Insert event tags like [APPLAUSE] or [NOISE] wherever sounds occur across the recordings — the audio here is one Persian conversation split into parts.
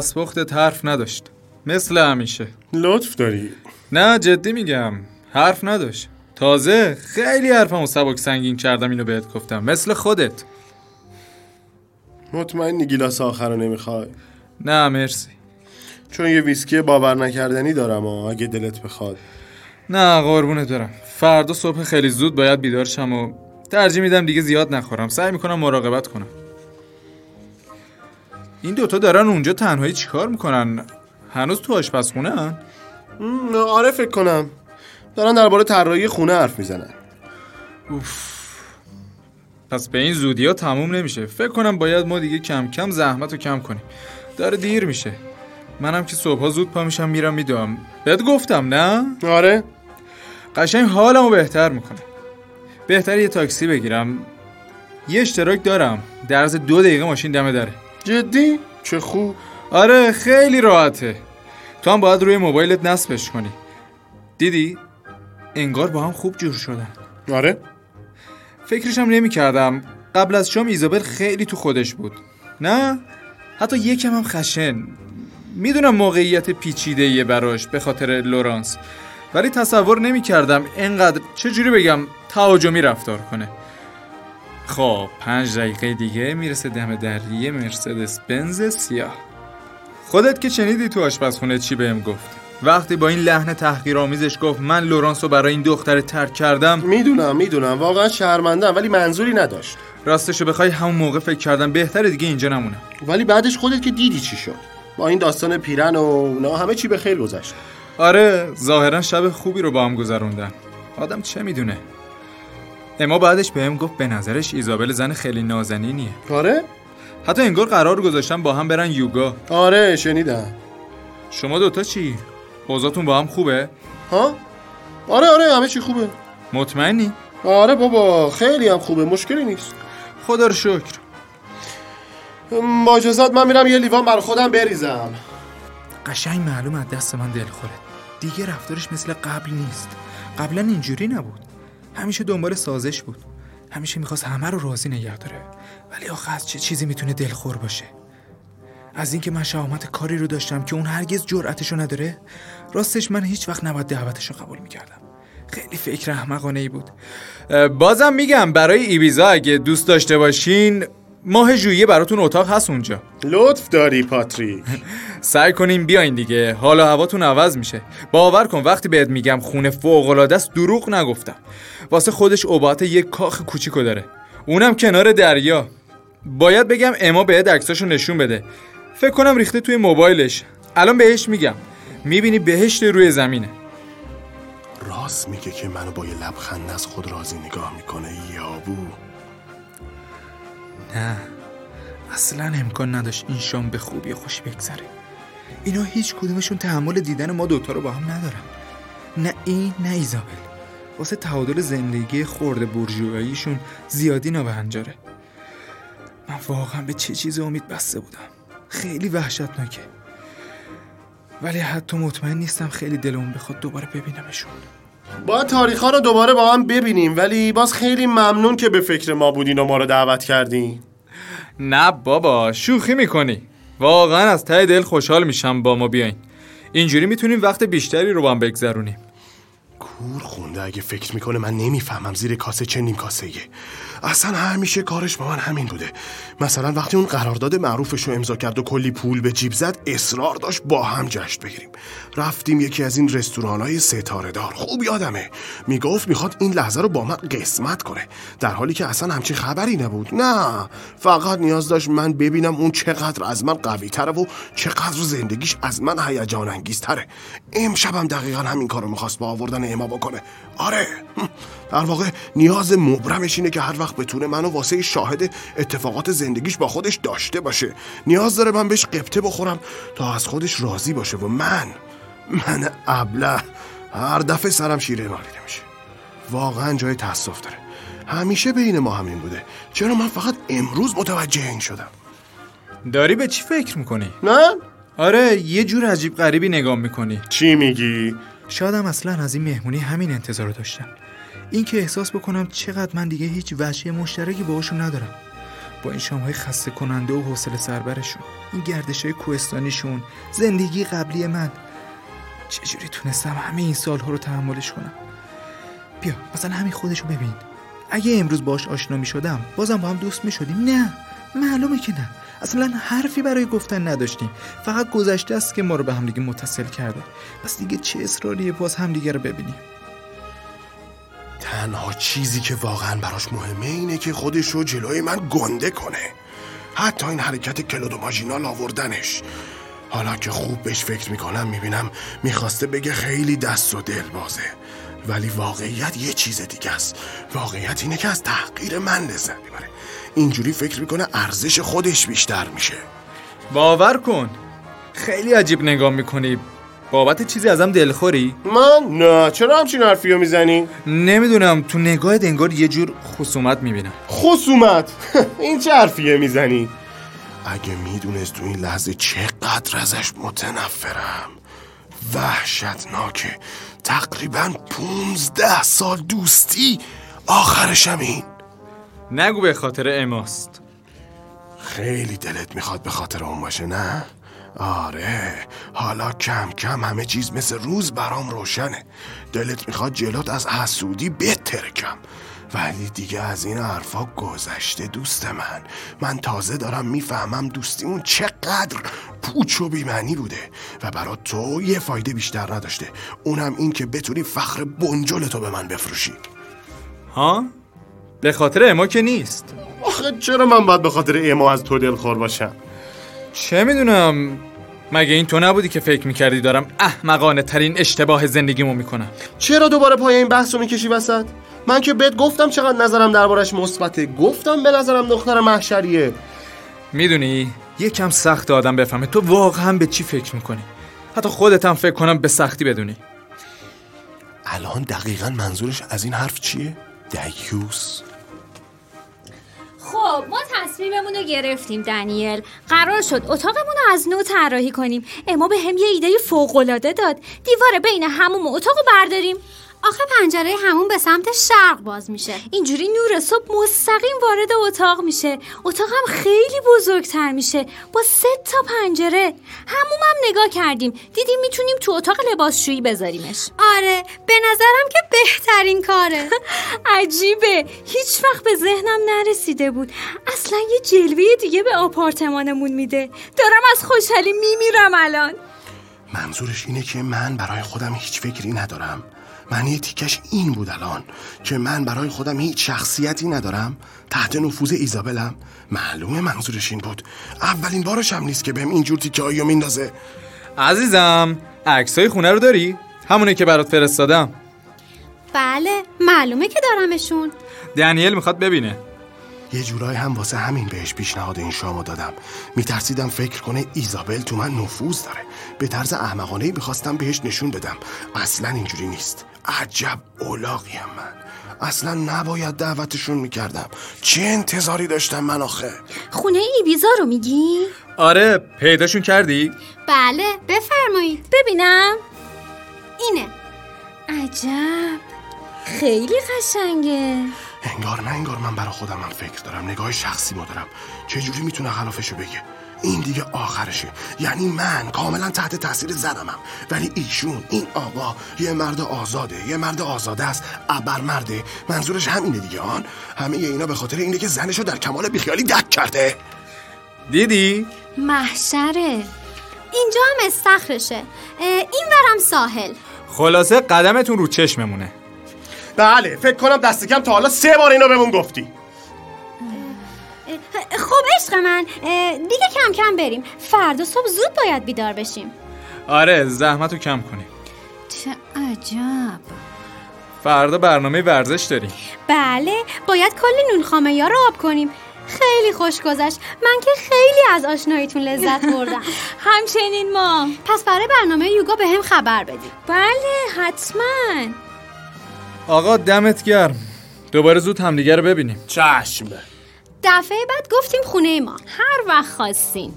دستپختت حرف نداشت. مثل همیشه. لطف داری. نه جدی میگم. حرف نداشت. تازه خیلی حرفمو سبک سنگین کردم اینو بهت گفتم. مثل خودت. مطمئنی گیلاس آخر رو نمی‌خوای؟ نه مرسی. چون یه ویسکی باور نکردنی دارم و اگه دلت بخواد. نه قربونه دارم فردا صبح خیلی زود باید بیدار شم و ترجیح میدم دیگه زیاد نخورم. سعی می‌کنم مراقبت کنم. این دوتا دارن اونجا تنهایی چیکار می‌کنن؟ هنوز تو آشپزخونه هن؟ آره فکر کنم. دارن درباره طراحی خونه حرف می‌زنن. پس به این زودی ها تموم نمیشه. فکر کنم باید ما دیگه کم کم زحمت رو کم کنیم. داره دیر میشه. منم که صبحها زود پا میشم میرم میدوام. بهت گفتم نه؟ آره. قشنگ حالمو بهتر می‌کنه. بهتر یه تاکسی بگیرم. یه اشتراک دارم. در از دو دقیقه ماشین دم دره جدی؟ چه خوب آره خیلی راحته. تو هم باید روی موبایلت نصبش کنی. دیدی؟ انگار با هم خوب جور شدن. آره. فکرشم نمی کردم قبل از شام ایزابل خیلی تو خودش بود. نه؟ حتی یکم هم خشن. می‌دونم موقعیت پیچیده یه براش به خاطر لورانس. ولی تصور نمی کردم اینقدر چجوری بگم؟ تهاجمی رفتار کنه. خب پنج دقیقه دیگه می‌رسه دم در یه مرسدس بنز سیاه. خودت که شنیدی تو آشپزخونه چی بهم گفت وقتی با این لحن تحقیرآمیزش گفت من لورانس رو برای این دختر ترک کردم می‌دونم می‌دونم. واقعا شرمندم ولی منظوری نداشت. راستشو بخوای همون موقع فکر کردم بهتره دیگه اینجا نمونم ولی بعدش خودت که دیدی چی شد. با این داستان پیرن و اونا همه چی به خیر گذشت. آره ظاهرا شب خوبی رو با هم گذروندن. آدم چه می‌دونه؟ اما بعدش بهم گفت به نظرش ایزابل زن خیلی نازنینیه. آره؟ حتی انگار قرار گذاشتن با هم برن یوگا. آره شنیدم. شما دوتا چی؟ اوضاعتون با هم خوبه؟ ها؟ آره آره همه چی خوبه. مطمئنی؟ آره بابا خیلی هم خوبه مشکلی نیست. خدا رو شکر. با اجازت من میرم یه لیوان برای خودم بریزم. قشنگ معلوم از دست من دل خوره دیگه رفتارش مثل قبل نیست. قبلا اینجوری نبود. همیشه دنبال سازش بود. همیشه می‌خواست همه رو راضی نگه داره. ولی آخه از چه چیزی می‌تونه دلخور باشه؟ از اینکه من شهامت کاری رو داشتم که اون هرگز جرأتشو نداره راستش من هیچ وقت نباید دعوتشو قبول می‌کردم. خیلی فکر احمقانه ای بود بازم میگم برای ایبیزا اگه دوست داشته باشین ماه ژوئیه براتون اتاق هست اونجا. لطف داری پاتریک. [LAUGHS] سعی کنیم بیاین دیگه. حالا هواتون عوض میشه. باور کن وقتی بهت میگم خونه فوق العاده است دروغ نگفتم. واسه خودش اباعت یک کاخ کوچیکو داره. اونم کنار دریا. باید بگم اما بهت عکساشو نشون بده. فکر کنم ریخته توی موبایلش. الان بهش میگم. می‌بینی بهشت روی زمینه. راست میگه که منو با یه لبخند از خود راضی نگاه می‌کنه یابو. نه. اصلا امکان نداشت این شام به خوبی خوش بگذره. اینا هیچ کدومشون تحمل دیدن ما دوتا رو با هم ندارن. نه این نه ایزابل. واسه تعادل زندگی خورده برجوهاییشون زیادی نابهنجاره. من واقعا به چه چیز امید بسته بودم. خیلی وحشتناکه. ولی حتی مطمئن نیستم خیلی دلمون بخواد دوباره ببینمشون. باید تاریخ ها رو دوباره با هم ببینیم ولی باز خیلی ممنون که به فکر ما بودین و ما رو دعوت کردین. نه بابا شوخی می‌کنی. واقعا از ته دل خوشحال میشم با ما بیاین. اینجوری می‌تونیم وقت بیشتری رو با هم بگذرونیم. کور خونده اگه فکر می‌کنه من نمی‌فهمم زیر کاسه چه نیم کاسه. اصلا همیشه کارش با من همین بوده. مثلا وقتی اون قرارداد معروفش رو امضا کرد و کلی پول به جیب زد اصرار داشت با هم جشن بگیریم. رفتیم یکی از این رستوران های ستاره دار خوب یادمه. می‌گفت می‌خواد این لحظه رو با من قسمت کنه. در حالی که اصلا همچین خبری نبود. نه فقط نیاز داشت من ببینم اون چقدر از من قوی تره و چقدر زندگیش از من هیجان انگیزتره امشبم دقیقا همین کارو می‌خواست با آوردن اما بکنه. آره. در واقع نیاز مبرمش اینه که هر وقت بتونه منو واسه شاهد اتفاقات زندگیش با خودش داشته باشه. نیاز داره من بهش قبطه بخورم تا از خودش راضی باشه و من من ابله هر دفعه سرم شیره مالیده میشه. واقعا جای تاسف داره. همیشه بین ما همین بوده. چرا من فقط امروز متوجه این شدم؟ داری به چی فکر می‌کنی؟ نه؟ آره یه جور عجیب غریبی نگاه می‌کنی. چی میگی؟ شایدم اصلا از این مهمونی همین انتظار رو داشتم. اینکه احساس بکنم چقدر من دیگه هیچ وجه مشترکی باهاشون ندارم. با این شامهای خسته کننده و حوصله سربرشون این گردش های کوهستانیشون زندگی قبلی من. چجوری تونستم همه این سالها رو تحملش کنم؟ بیا مثلا همین خودشو ببین. اگه امروز باش آشنا می شدم بازم با هم دوست می شدیم نه معلومه که نه. اصلا حرفی برای گفتن نداشتیم. فقط گذشته است که ما رو به همدیگه متصل کرده. پس دیگه چه اصراریه باز همدیگه رو ببینیم. تنها چیزی که واقعا براش مهمه اینه که خودش رو جلوی من گنده کنه. حتی این حرکت کلود و ماژینال آوردنش. حالا که خوب بهش فکر می‌کنم می‌بینم می‌خواسته بگه خیلی دست و دل بازه. ولی واقعیت یه چیز دیگه است. واقعیت اینه که از تحقیر من لذت می‌بره. اینجوری فکر می‌کنه ارزش خودش بیشتر میشه. باور کن. خیلی عجیب نگاه می‌کنی. بابت چیزی ازم دلخوری؟ من؟ نه چرا همچین حرفی رو می‌زنی؟ نمی‌دونم تو نگاه انگار یه جور خصومت می‌بینم خصومت؟ [LAUGHS] این چه حرفیه می‌زنی؟ اگه می‌دونست تو این لحظه چقدر ازش متنفرم وحشتناکه تقریبا پونزده سال دوستی آخرشم این نگو به خاطر اماست خیلی دلت می‌خواد به خاطر اون باشه نه؟ آره حالا کم کم همه چیز مثل روز برام روشنه. دلت می‌خواد جلوت از حسودی بترکم. ولی دیگه از این حرفا گذشته دوست من. من تازه دارم می‌فهمم دوستیمون چقدر پوچ و بیمعنی بوده و برا تو یه فایده بیشتر نداشته. اونم این که بتونی فخر بنجل تو به من بفروشی. ها؟ به خاطر اما که نیست. آخه چرا من باید به خاطر اما از تو دلخور باشم؟ چه می‌دونم؟ مگه این تو نبودی که فکر می‌کردی دارم احمقانه ترین اشتباه زندگیمو می‌کنم؟ چرا دوباره پای این بحث رو می‌کشی وسط؟ من که بهت گفتم چقدر نظرم دربارش مثبته. گفتم به نظرم دختر محشریه. می‌دونی یکم سخت آدم بفهمه. تو واقعا به چی فکر می‌کنی؟ حتی خودت هم فکر کنم به سختی بدونی. الان دقیقا منظورش از این حرف چیه؟ دیوس خب ما تصمیممون رو گرفتیم دنیل قرار شد اتاقمون رو از نو طراحی کنیم. اما به هم یه ایده فوقالعاده داد. دیوار بین هموم اتاق رو برداریم. آخه پنجره همون به سمت شرق باز میشه. اینجوری نور صبح مستقیم وارد اتاق میشه. اتاق هم خیلی بزرگتر میشه. با سه تا پنجره. هموم هم نگاه کردیم. دیدیم می‌تونیم تو اتاق لباسشویی بذاریمش. آره به نظرم که بهترین کاره. [LAUGHS] عجیبه. هیچ وقت به ذهنم نرسیده بود. اصلا یه جلوه دیگه به آپارتمانمون میده. دارم از خوشحالی میمیرم الان. منظورش اینه که من برای خودم هیچ فکری ندارم. معنی تیکش این بود الان که من برای خودم هیچ شخصیتی ندارم تحت نفوذ ایزابلم. معلومه منظورش این بود. اولین بارش هم نیست که بهم اینجور تیکه هایی میندازه. عزیزم عکسای خونه رو داری؟ همونه که برات فرستادم. بله معلومه که دارمشون. دنیل می‌خواد ببینه. یه جورایی هم واسه همین بهش پیشنهاد این شامو دادم. میترسیدم فکر کنه ایزابل تو من نفوذ داره. به طرز احمقانه می‌خواستم بهش نشون بدم. اصلا اینجوری نیست. عجب اولاقیم من. اصلا نباید دعوتشون می‌کردم. چه انتظاری داشتم من آخه؟ خونه ایبیزا رو میگی؟ آره پیداشون کردی؟ بله بفرمایید. ببینم. اینه. عجب. خیلی قشنگه. انگار نه انگار من برا خودم هم فکر دارم. نگاه شخصی ما دارم. چجوری می‌تونه خلافشو بگه؟ این دیگه آخرشه. یعنی من کاملا تحت تاثیر زنمم. ولی ایشون این آقا یه مرد آزاده. یه مرد آزاده است. ابر مرده منظورش همینه دیگه آن. همه اینا به خاطر اینه که زنشو در کمال بیخیالی دک کرده. دیدی؟ محشره. اینجا هم استخرشه. این ورم ساحل. خلاصه قدمتون رو چشممونه. بله فکر کنم دست کم تا حالا سه بار اینو بهمون گفتی. خب عشق من دیگه کم کم بریم. فردا صبح زود باید بیدار بشیم. آره زحمت رو کم کنیم. چه عجب. فردا برنامه ورزش داریم. بله باید کلی نون خامه یا رو آب کنیم. خیلی خوش گذشت. من که خیلی از آشناییتون لذت بردم. [LAUGHS] همچنین ما. پس برای برنامه یوگا به هم خبر بدید بله حتما. آقا دمت گرم. دوباره زود همدیگه رو ببینیم. چشم. دفعه بعد گفتیم خونه ما. هر وقت خواستین.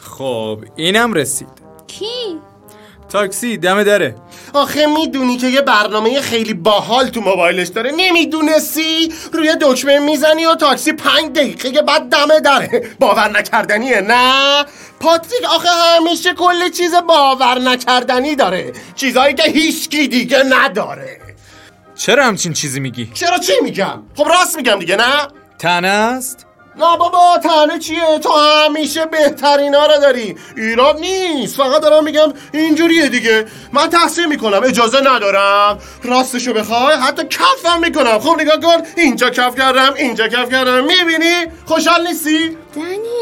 خب اینم رسید. کی؟ تاکسی دم دره. آخه می‌دونی که یه برنامه خیلی باحال تو موبایلش داره. نمی‌دونستی؟ روی دکمه می‌زنی و تاکسی پنج دقیقه بعد دم دره. باور نکردنیه نه. پاتریک آخه همیشه کل چیز باور نکردنی داره. چیزایی که هیچکی دیگه نداره. چرا همچین چیزی میگی؟ چرا چی میگم؟ خب راست میگم دیگه نه؟ تنه است؟ نه بابا تنه چیه؟ تو همیشه بهترین ها رو داری. ایراد نیست. فقط دارم میگم اینجوریه دیگه. من تحصیل می‌کنم اجازه ندارم. راستشو بخوای حتی کفم می‌کنم. خب نگاه کن اینجا کف کردم اینجا کف کردم. می‌بینی؟ خوشحال نیستی؟ دنیل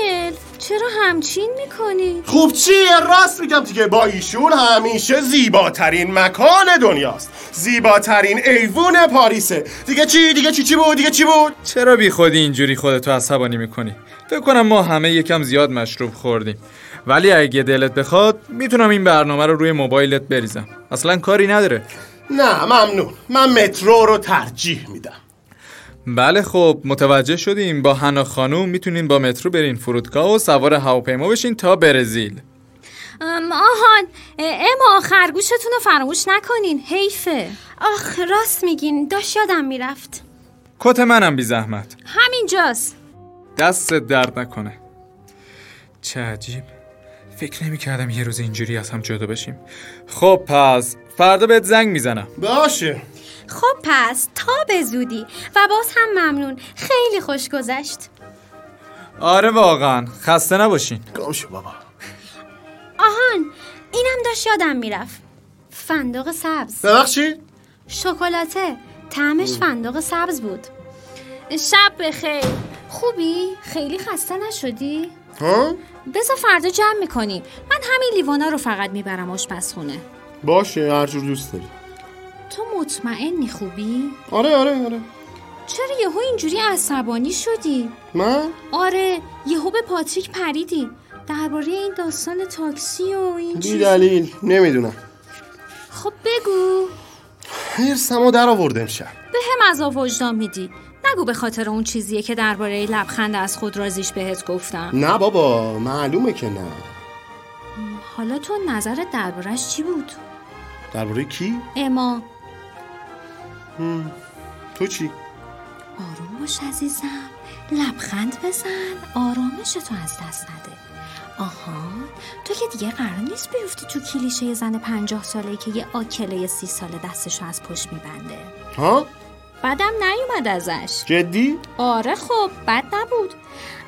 چرا همچین می‌کنی؟ خوب چیه؟ راست میگم دیگه. با ایشون همیشه زیباترین مکان دنیاست. زیباترین ایوون پاریسه. دیگه چی؟ دیگه چی؟ چی بود؟ دیگه چی بود؟ چرا بی خودی اینجوری خودتو عصبانی می‌کنی؟ فکر کنم ما همه یکم زیاد مشروب خوردیم. ولی اگه دلت بخواد می‌تونم این برنامه رو روی موبایلت بریزم. اصلا کاری نداره. نه ممنون. من مترو رو ترجیح میدم. بله خب متوجه شدیم. با حنا خانوم می‌تونین با مترو برین فرودگاه و سوار هواپیما بشین تا برزیل. ام، آهان اما خرگوشتون رو فراموش نکنین حیفه. آخ راست میگین داشت یادم می‌رفت. کت منم بی زحمت. همینجاست دست درد نکنه. چه عجیب. فکر نمی کردم یه روز اینجوری از هم جدا بشیم. خب پس فردا بهت زنگ می‌زنم. باشه. خب پس تا به زودی. و باز هم ممنون. خیلی خوش گذشت. آره واقعا. خسته نباشین. گم شو بابا. آهان اینم داشت یادم می‌رفت. فندق سبز. ببخشید شکلاته. طعمش فندق سبز بود. شب بخیر. خوبی؟ خیلی خسته نشدی؟ ها؟ بذار فردا جمع می‌کنیم من همین لیوانا رو فقط می‌برم آشپزخونه. باشه هر جور دوست داری. تو مطمئنی خوبی؟ آره آره آره. چرا یهو اینجوری عصبانی شدی؟ من؟ آره یهو به پاتریک پریدی. درباره این داستان تاکسی و این بی چیز دلیل نمی‌دونم. خب بگو. هرسمو در آورده امشب. به هم عذاب وجدان میدی. نگو به خاطر اون چیزیه که درباره لبخند از خود رازیش بهت گفتم. نه بابا معلومه که نه. حالا تو نظرت دربارش چی بود؟ درباره کی؟ اما تو چی؟ آروم باش عزیزم. لبخند بزن. آرامش تو از دست نده. آها تو که دیگه قرار نیست بیفتی تو کلیشه زن پنجاه ساله که یه آکله سی ساله دستشو از پشت میبنده. ها؟ بعدم نیومد ازش. جدی؟ آره خب بد نبود.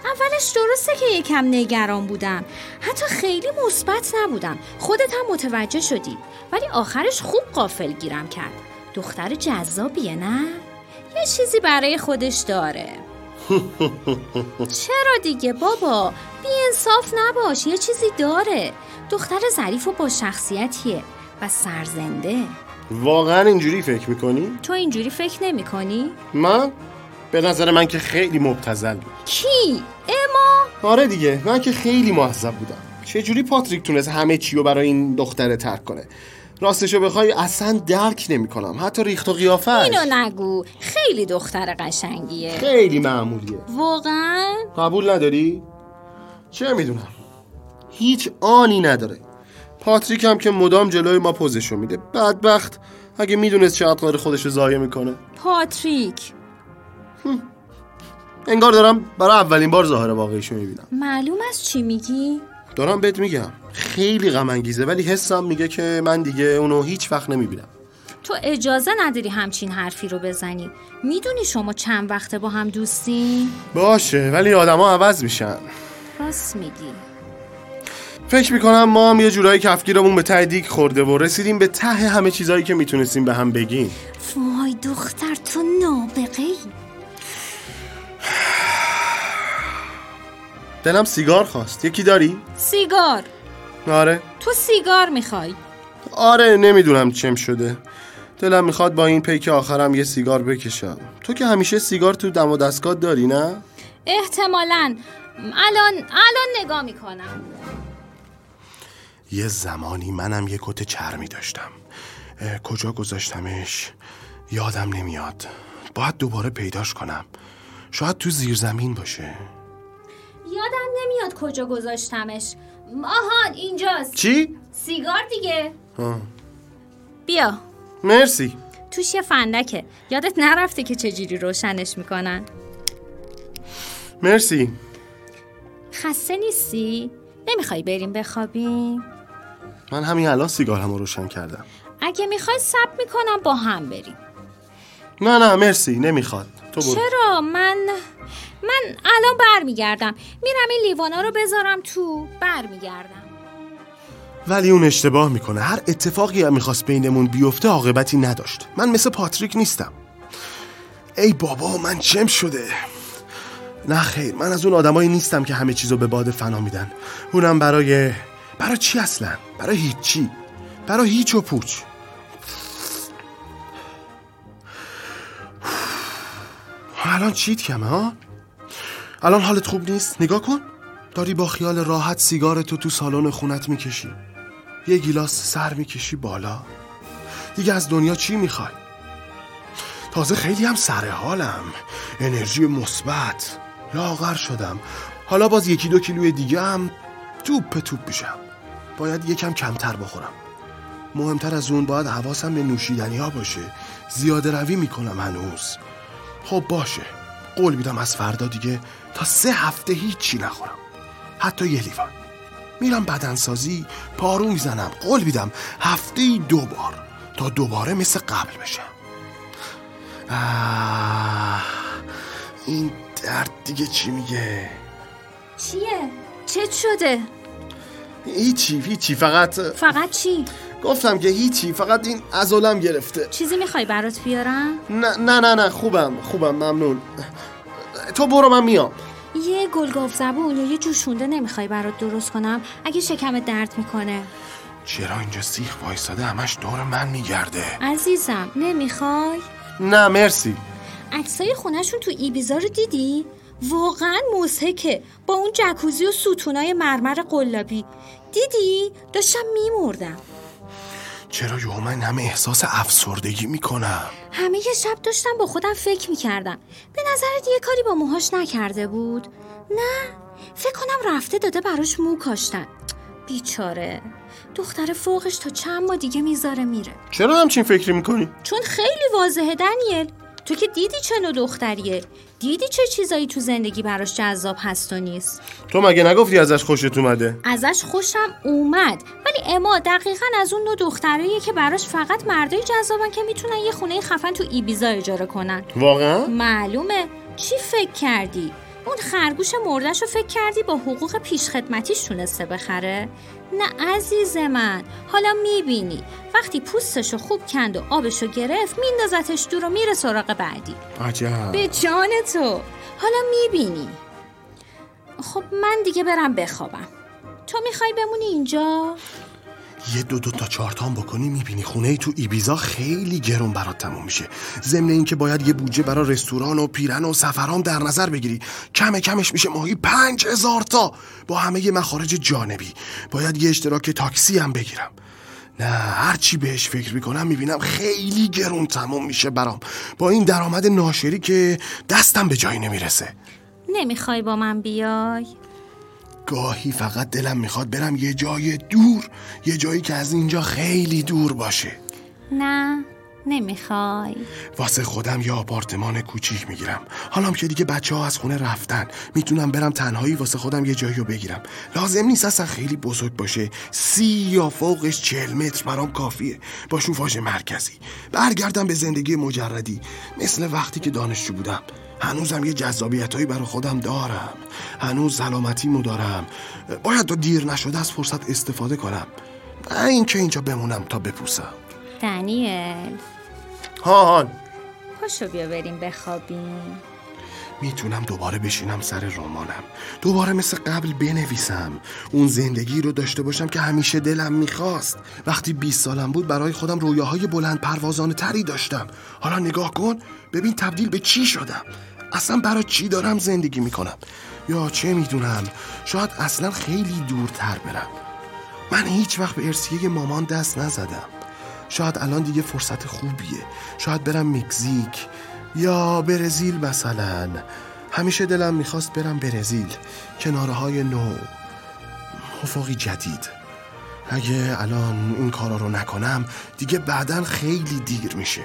اولش درسته که یکم نگران بودم. حتی خیلی مثبت نبودم. خودت هم متوجه شدی. ولی آخرش خوب قافل گیرم کرد. دختر جذابیه نه؟ یه چیزی برای خودش داره. [LAUGHS] چرا دیگه بابا؟ بی انصاف نباش یه چیزی داره. دختر ظریف و با شخصیتیه و سرزنده. واقعا اینجوری فکر می‌کنی؟ تو اینجوری فکر نمی کنی؟ من؟ به نظر من که خیلی مبتذل بود. کی؟ اما؟ آره دیگه من که خیلی معذب بودم. چجوری پاتریک تونست همه چی رو برای این دختره ترک کنه؟ راستشو بخوای اصلا درک نمی‌کنم. حتی ریخت و قیافش. اینو نگو. خیلی دختر قشنگیه. خیلی معمولیه. واقعا؟ قبول نداری؟ چه می‌دونم. هیچ آنی نداره. پاتریک هم که مدام جلوی ما پوزشو میده. بدبخت. اگه می‌دونست چقدر قدر خودش رو ضایع می‌کنه. پاتریک. انگار دارم برای اولین بار ظاهر واقعیشو می‌بینم. معلوم از چی میگی؟ دارم بهت میگم. خیلی غم انگیزه ولی حسم میگه که من دیگه اونو هیچ وقت نمی‌بینم. تو اجازه نداری همچین حرفی رو بزنی. می‌دونی شما چند وقته با هم دوستین؟ باشه ولی آدما عوض میشن. راست میگی. فکر می‌کنم ما هم یه جورایی کفگیرمون به ته دیگ خورده و رسیدیم به ته همه چیزایی که می‌تونستیم به هم بگیم. وای دختر تو نابغه ای دلم سیگار خواست. یکی داری؟ سیگار. آره. تو سیگار می‌خوای. آره نمی‌دونم چم شده. دلم می‌خواد با این پیک آخرم یه سیگار بکشم. تو که همیشه سیگار تو دم و دستگاه داری نه؟ احتمالا. الان الان نگاه می‌کنم. یه زمانی منم یه کت چرمی داشتم. کجا گذاشتمش؟ یادم نمیاد. باید دوباره پیداش کنم. شاید تو زیر زمین باشه. یادم نمیاد کجا گذاشتمش. آهان اینجاست. چی؟ سیگار دیگه. آه. بیا. مرسی. توش یه فندکه. یادت نرفته که چجوری روشنش می‌کنن. مرسی. خسته نیستی؟ نمی‌خوای بریم بخوابیم؟ من همین الان سیگارم رو روشن کردم. اگه می‌خوای سب می‌کنم با هم بریم. نه نه مرسی. نمی‌خواد. تو برو. چرا؟ من من الان برمیگردم. میرم این لیوانا رو بذارم تو برمیگردم. ولی اون اشتباه می‌کنه. هر اتفاقی هم می‌خواست بینمون بیفته عاقبتی نداشت. من مثل پاتریک نیستم. ای بابا من چم شده. نه خیر من از اون آدمایی نیستم که همه چیزو به باد فنا میدن. اونم برای برای چی اصلا؟ برای هیچی. برای هیچ و پوچ. الان چیت کمه ها؟ الان حالت خوب نیست؟ نگاه کن. داری با خیال راحت سیگارتو تو سالن خونت می‌کشی. یه گیلاس سر می‌کشی بالا. دیگه از دنیا چی می‌خوای؟ تازه خیلی هم سر حالم. انرژی مثبت. لاغر شدم. حالا باز یکی دو کیلوی دیگه هم توپ توپ میشم. باید یکم کمتر بخورم. مهمتر از اون باید حواسم به نوشیدنی ها باشه. زیاده روی می‌کنم هنوز. خب باشه. قول میدم از فردا دیگه تا سه هفته هیچی نخورم حتی یه لیوان میرم بدنسازی پارو می‌زنم قول میدم هفته ای دو بار تا دوباره مثل قبل بشم آه، این درد دیگه چی میگه چیه؟ چه شده؟ هیچی هیچی فقط فقط چی؟ گفتم که هیچی فقط این ازولم گرفته. چیزی می‌خوای برات بیارم؟ نه نه نه نه خوبم خوبم ممنون. تو برو من میام. یه گلگاف زبون یا یه جوشونده نمی‌خوای برات درست کنم؟ اگه شکمت درد می‌کنه. چرا اینجا سیخ وایستاده همش دور من میگرده. عزیزم نمی‌خوای؟ نه مرسی. عکسای خونهشون تو ایبیزا رو دیدی؟ واقعا مزهکه با اون جکوزی و ستونای مرمر قلابی. دیدی؟ داشتم میمردم. چرا یهو من همه احساس افسردگی می‌کنم؟ همه یه شب داشتم با خودم فکر می‌کردم. به نظرت یه کاری با موهاش نکرده بود؟ نه. فکر کنم رفته داده براش مو کاشتن. بیچاره. دختر فوقش تا چند ماه دیگه می‌ذاره میره. چرا همچین فکری می‌کنی؟ چون خیلی واضحه دنیل. تو که دیدی چه نوع دختریه؟ دیدی چه چیزایی تو زندگی براش جذاب هست و نیست؟ تو مگه نگفتی ازش خوشت اومده؟ ازش خوشم اومد ولی اما دقیقا از اون نوع دختریه که براش فقط مردای جذابن که می‌تونن یه خونه خفن تو ایبیزا اجاره کنن. واقعا؟ معلومه. چی فکر کردی؟ اون خرگوش مردش رو فکر کردی با حقوق پیشخدمتیش تونسته بخره؟ نه عزیز من حالا می‌بینی. وقتی پوستشو خوب کند و آبشو گرفت میندازتش دور و میره سراغ بعدی. عجب. به جان تو. حالا می‌بینی. خب من دیگه برم بخوابم. تو می‌خوای بمونی اینجا؟ یه دو دو تا چارتان بکنی می‌بینی خونه ای تو ایبیزا خیلی گرون برات تموم میشه. ضمن اینکه باید یه بودجه برای رستوران و پیرن و سفرام در نظر بگیری. کم کمش میشه ماهی پنج هزار تا. با همه یه مخارج جانبی. باید یه اشتراک تاکسی هم بگیرم. نه هرچی بهش فکر می‌کنم می‌بینم خیلی گرون تموم میشه برام. با این درآمد ناشری که دستم به جایی نمی‌رسه. نمی‌خوای با من بیای؟ گاهی فقط دلم می‌خواد برم یه جای دور یه جایی که از اینجا خیلی دور باشه. نه نمی‌خوای. واسه خودم یه آپارتمان کوچیک می‌گیرم. حالام که دیگه بچه ها از خونه رفتن می‌تونم برم تنهایی واسه خودم یه جایی رو بگیرم. لازم نیست اصلا خیلی بزرگ باشه. سی یا فوقش چل متر برام کافیه. با شوفاژ مرکزی. برگردم به زندگی مجردی. مثل وقتی که دانشجو بودم. هنوزم یه جذابیت هایی برای خودم دارم. هنوز سلامتیمو دارم. باید تا دیر نشده از فرصت استفاده کنم. نه اینکه اینجا بمونم تا بپوسم. دنیل. ها هان پاشو بیا بریم بخوابیم. می‌تونم دوباره بشینم سر رمانم. دوباره مثل قبل بنویسم. اون زندگی رو داشته باشم که همیشه دلم می‌خواست. وقتی 20 سالم بود برای خودم رویاهای بلند پروازانه تری داشتم. حالا نگاه کن. ببین تبدیل به چی شدم. اصلا برای چی دارم زندگی می‌کنم؟ یا چه می‌دونم؟ شاید اصلا خیلی دورتر برم. من هیچ وقت به ارسیه مامان دست نزدم. شاید الان دیگه فرصت خوبیه. شاید برم مکزیک یا برزیل مثلا. همیشه دلم می‌خواست برم برزیل کناره های نو. افقی جدید. اگه الان این کارا رو نکنم دیگه بعدا خیلی دیر میشه.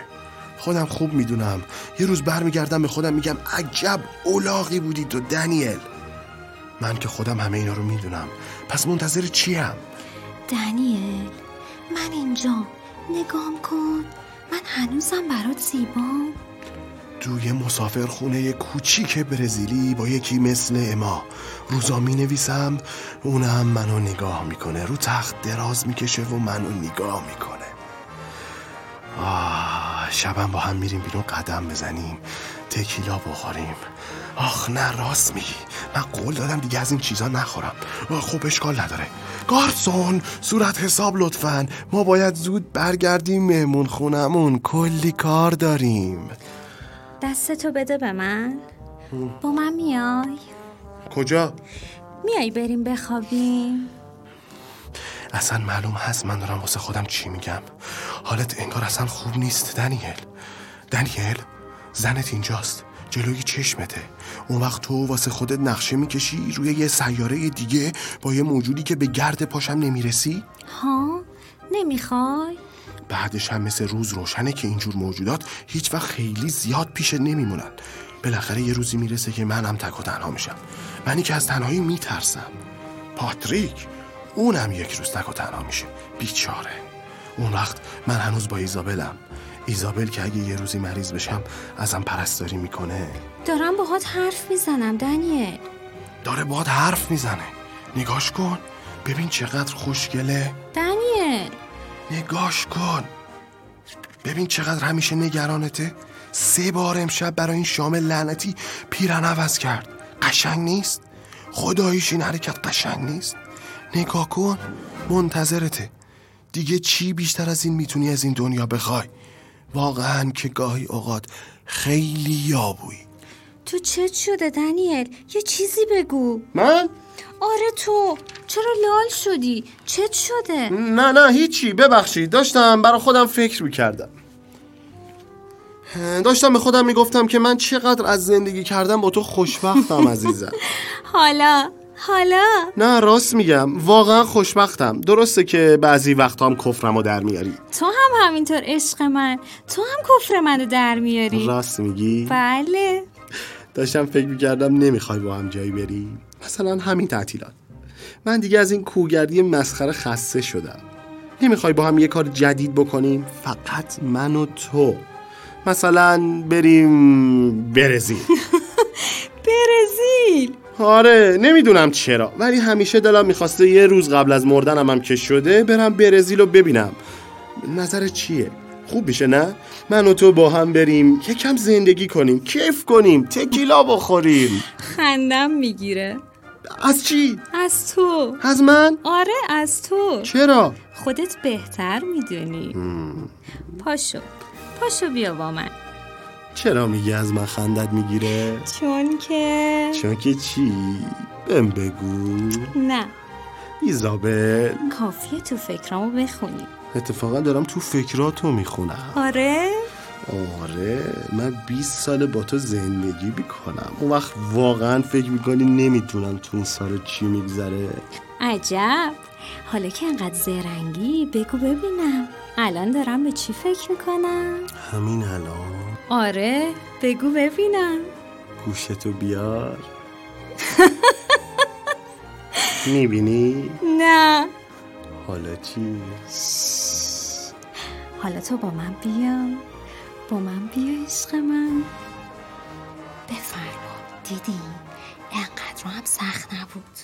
خودم خوب می‌دونم. یه روز برمیگردم به خودم میگم عجب اولاغی بودی تو دنیل. من که خودم همه اینا رو می‌دونم. پس منتظر چیم؟ دنیل من اینجا نگام کن. من هنوزم برات زیبام. توی مسافرخونه کوچیک برزیلی با یکی مثل اما. روزا می نویسم اونم منو نگاه می‌کنه. رو تخت دراز می‌کشه و منو نگاه می‌کنه. آه. شبم با هم میریم بیرون قدم بزنیم تکیلا بخوریم. آخ نه راست میگی. من قول دادم دیگه از این چیزا نخورم. خب اشکال نداره. گارسون صورت حساب لطفا. ما باید زود برگردیم مهمون خونمون. کلی کار داریم. دستتو بده به من. با من میای. کجا؟ میای بریم بخوابیم. اصلا معلوم هست من دارم واسه خودم چی میگم. حالت انگار اصلا خوب نیست دنیل. دنیل زنت اینجاست. جلوی چشمته. اون وقت تو واسه خودت نقشه می‌کشی روی یه سیاره دیگه با یه موجودی که به گرد پاشم نمی‌رسی؟ ها؟ نمی‌خوای؟ بعدش هم مثل روز روشنه که اینجور موجودات هیچ وقت خیلی زیاد پیش نمیمونن. بالاخره یه روزی می‌رسه که منم تک و تنها میشم. منی که از تنهایی میترسم. پاتریک! اونم یک روز تک و تنها میشه. بیچاره. اون وقت من هنوز با ایزابلم. ایزابل که اگه یه روزی مریض بشم ازم پرستاری می‌کنه. دارم باهات حرف می‌زنم دنیل. داره باد حرف می‌زنه. نگاش کن. ببین چقدر خوشگله. دنیل. نگاش کن. ببین چقدر همیشه نگرانته. سه بار امشب برای این شام لعنتی پیرن عوض کرد. قشنگ نیست؟ خداییش این حرکت قشنگ نیست؟ نگاه کن منتظرته. دیگه چی بیشتر از این می‌تونی از این دنیا بخوای؟ واقعا که گاهی اوقات خیلی یابویی. تو چت شده دنیل؟ یه چیزی بگو. من؟ آره تو. چرا لال شدی؟ چت شده؟ نه نه هیچی. ببخشید. داشتم برا خودم فکر می‌کردم. داشتم به خودم می‌گفتم که من چقدر از زندگی کردم با تو خوشبختم [LAUGHS] عزیزم. حالا حالا؟ نه راست میگم. واقعا خوشبختم. درسته که بعضی وقت هم کفرمو در میاری. تو هم همینطور عشق من. تو هم کفر منو در میاری. راست میگی؟ بله. داشتم فکر می‌کردم نمی‌خوای با هم جایی بریم مثلا همین تعطیلات. من دیگه از این کوگردی مسخره خسته شدم. نمی‌خوای با هم یه کار جدید بکنیم فقط من و تو. مثلا بریم برزیل. [LAUGHS] برزیل؟ آره نمی‌دونم چرا ولی همیشه دلم می‌خواسته یه روز قبل از مردنم هم که شده برم برزیل رو ببینم نظر چیه؟ خوب میشه نه؟ من و تو با هم بریم یکم زندگی کنیم کیف کنیم تکیلا بخوریم خندم می‌گیره از چی؟ از تو از من؟ آره از تو چرا؟ خودت بهتر می‌دونی پاشو پاشو بیا با من چرا میگی از من خندت می‌گیره؟ چون که چون که چی؟ بهم بگو. نه. ایزابل. کافیه تو فکرامو بخونی. اتفاقا دارم تو فکراتو می‌خونم. آره؟ آره. من 20 سال با تو زندگی می‌کنم. اون وقت واقعا فکر می‌کنی نمی‌تونم تو این سال چی میگذره. عجب. حالا که انقدر زرنگی بگو ببینم. الان دارم به چی فکر می‌کنم؟ همین الان. آره بگو ببینم. گوشتو بیار. می‌بینی؟ نه. حالا چی؟ حالا تو با من بیا. با من بیا عشق من. بفرما. دیدی؟ انقدر رو هم سخت نبود.